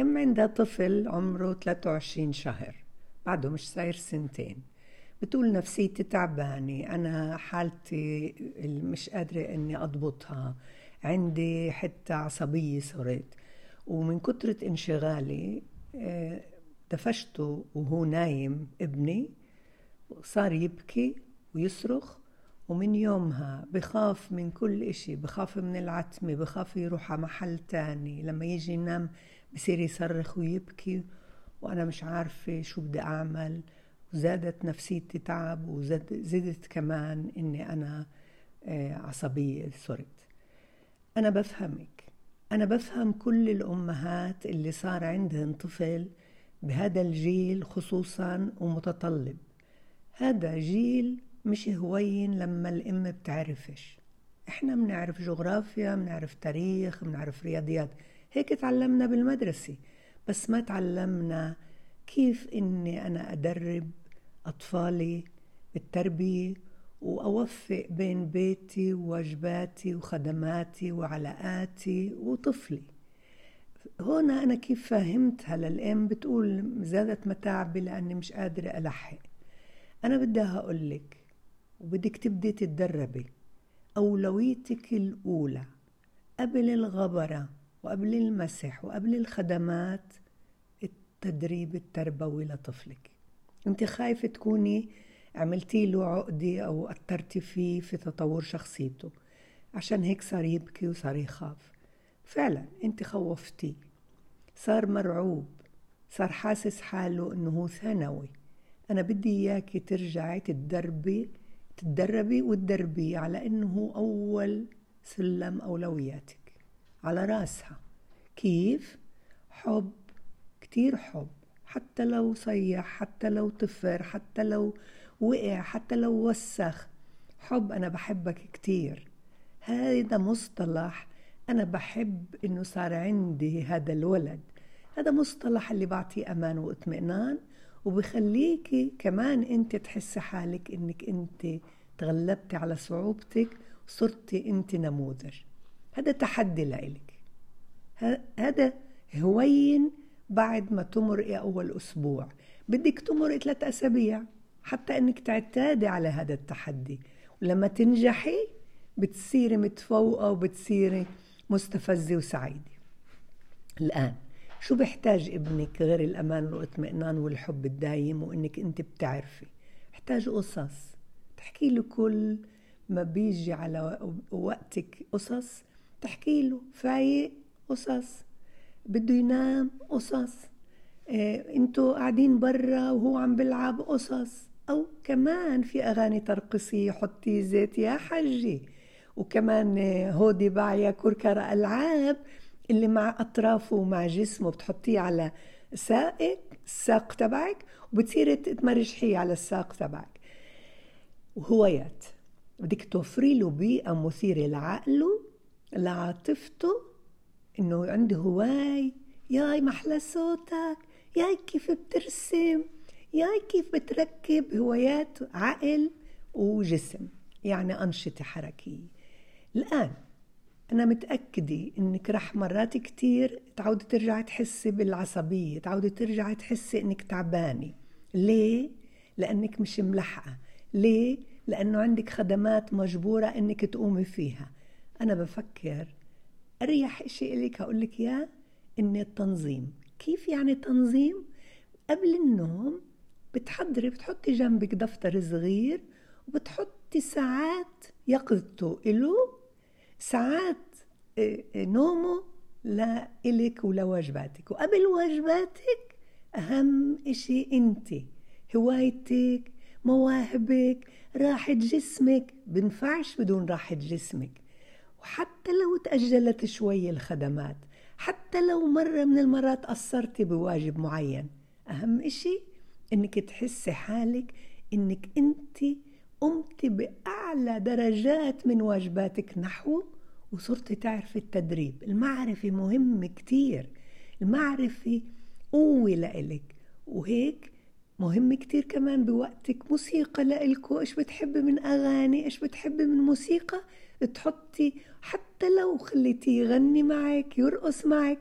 أم عندها طفل عمره 23 شهر بعده مش صاير سنتين. بتقول نفسيتي تعبانة أنا حالتي مش قادرة إني أضبطها. عندي حتة عصبية صرت ومن كترة انشغالي آه، دفشته وهو نايم ابني صار يبكي ويصرخ. ومن يومها بخاف من كل إشي بخاف من العتمة بخاف يروح على محل تاني. لما يجي ينام بصير يصرخ ويبكي وأنا مش عارفة شو بدي أعمل. وزادت نفسيتي تعب وزدت كمان إني أنا آه، عصبية صرت. أنا بفهمك. أنا بفهم كل الأمهات اللي صار عندهن طفل بهذا الجيل خصوصا ومتطلب. هذا جيل مش هوين لما الأم بتعرفش. إحنا بنعرف جغرافيا بنعرف تاريخ بنعرف رياضيات. هيك تعلمنا بالمدرسة بس ما تعلمنا كيف إني أنا أدرب أطفالي بالتربية وأوفق بين بيتي وواجباتي وخدماتي وعلاقاتي وطفلي. هون أنا كيف فهمتها للام بتقول زادت متاعبي لأني مش قادرة ألحق. أنا بدي أقول لك وبدك تبدي تتدربي. أولويتك الأولى قبل الغبرة. وقبل المسح وقبل الخدمات التدريب التربوي لطفلك. انت خايفة تكوني عملتي له عقدة أو أثرتي فيه في تطور شخصيته. عشان هيك صار يبكي وصار يخاف. فعلا انت خوفتيه صار مرعوب. صار حاسس حاله إنه هو ثانوي. أنا بدي إياكي ترجعي تتدربي تتدربي وتدربي على إنه هو أول سلم أولوياتك. على راسها. كيف؟ حب كتير حب. حتى لو صيح حتى لو طفر حتى لو وقع حتى لو وسخ. حب أنا بحبك كتير. هذا مصطلح أنا بحب إنه صار عندي هذا الولد. هذا مصطلح اللي بعطيه أمان واطمئنان وبخليكي كمان أنت تحسي حالك إنك أنت تغلبتي على صعوبتك وصرتي أنت نموذج. هذا تحدي لإلك. هذا هوين بعد ما تمرقي أول أسبوع. بدك تمرقي ثلاث أسابيع حتى إنك تعتادي على هذا التحدي. ولما تنجحي بتصيري متفوقة وبتصيري مستفزة وسعيدة. الآن شو بيحتاج ابنك غير الأمان والإطمئنان والحب الدايم وإنك أنت بتعرفي؟ بحتاج قصص. تحكي له كل ما بيجي على وقتك قصص تحكي له فايق قصص. بده ينام قصص. إيه أنتوا قاعدين برا وهو عم بلعب قصص. أو كمان في أغاني ترقصي حطي زيت يا حجي. وكمان هودي باعية كركرة ألعاب اللي مع أطرافه ومع جسمه. بتحطيه على ساقك الساق تبعك وبتصيري تمرجحيه على الساق تبعك. وهوايات. بدك توفري له بيئة مثيرة لعقله. لعاطفته إنه عنده هواي. ياي محلى صوتك. ياي كيف بترسم. ياي كيف بتركب هوايات عقل وجسم. يعني أنشطة حركية. الآن أنا متأكدة إنك رح مرات كتير تعودي ترجعي تحسي بالعصبية تعودي ترجعي تحسي إنك تعبانة. ليه؟ لأنك مش ملحقة. ليه؟ لأنه عندك خدمات مجبورة إنك تقومي فيها. أنا بفكر أريح إشي إليك هقول لك إياه إن التنظيم. كيف يعني تنظيم؟ قبل النوم بتحضري بتحطي جنبك دفتر صغير وبتحطي ساعات يقظته إله ساعات آه، آه، نومه لإلك ولواجباتك وقبل واجباتك أهم إشي أنت هوايتك مواهبك راحة جسمك. بنفعش بدون راحة جسمك. وحتى لو تأجلت شوي الخدمات حتى لو مرة من المرات قصرتي بواجب معين أهم إشي إنك تحسي حالك إنك أنت قمتي بأعلى درجات من واجباتك نحوه وصرتي تعرفي التدريب. المعرفة مهم كتير المعرفة قوة لإلك وهيك مهم كتير كمان بوقتك. موسيقى لإلكو إيش بتحبي من أغاني؟ إيش بتحبي من موسيقى؟ تحطي حتى لو خليتيه يغني معك يرقص معك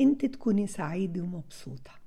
أنت تكوني سعيدة ومبسوطة.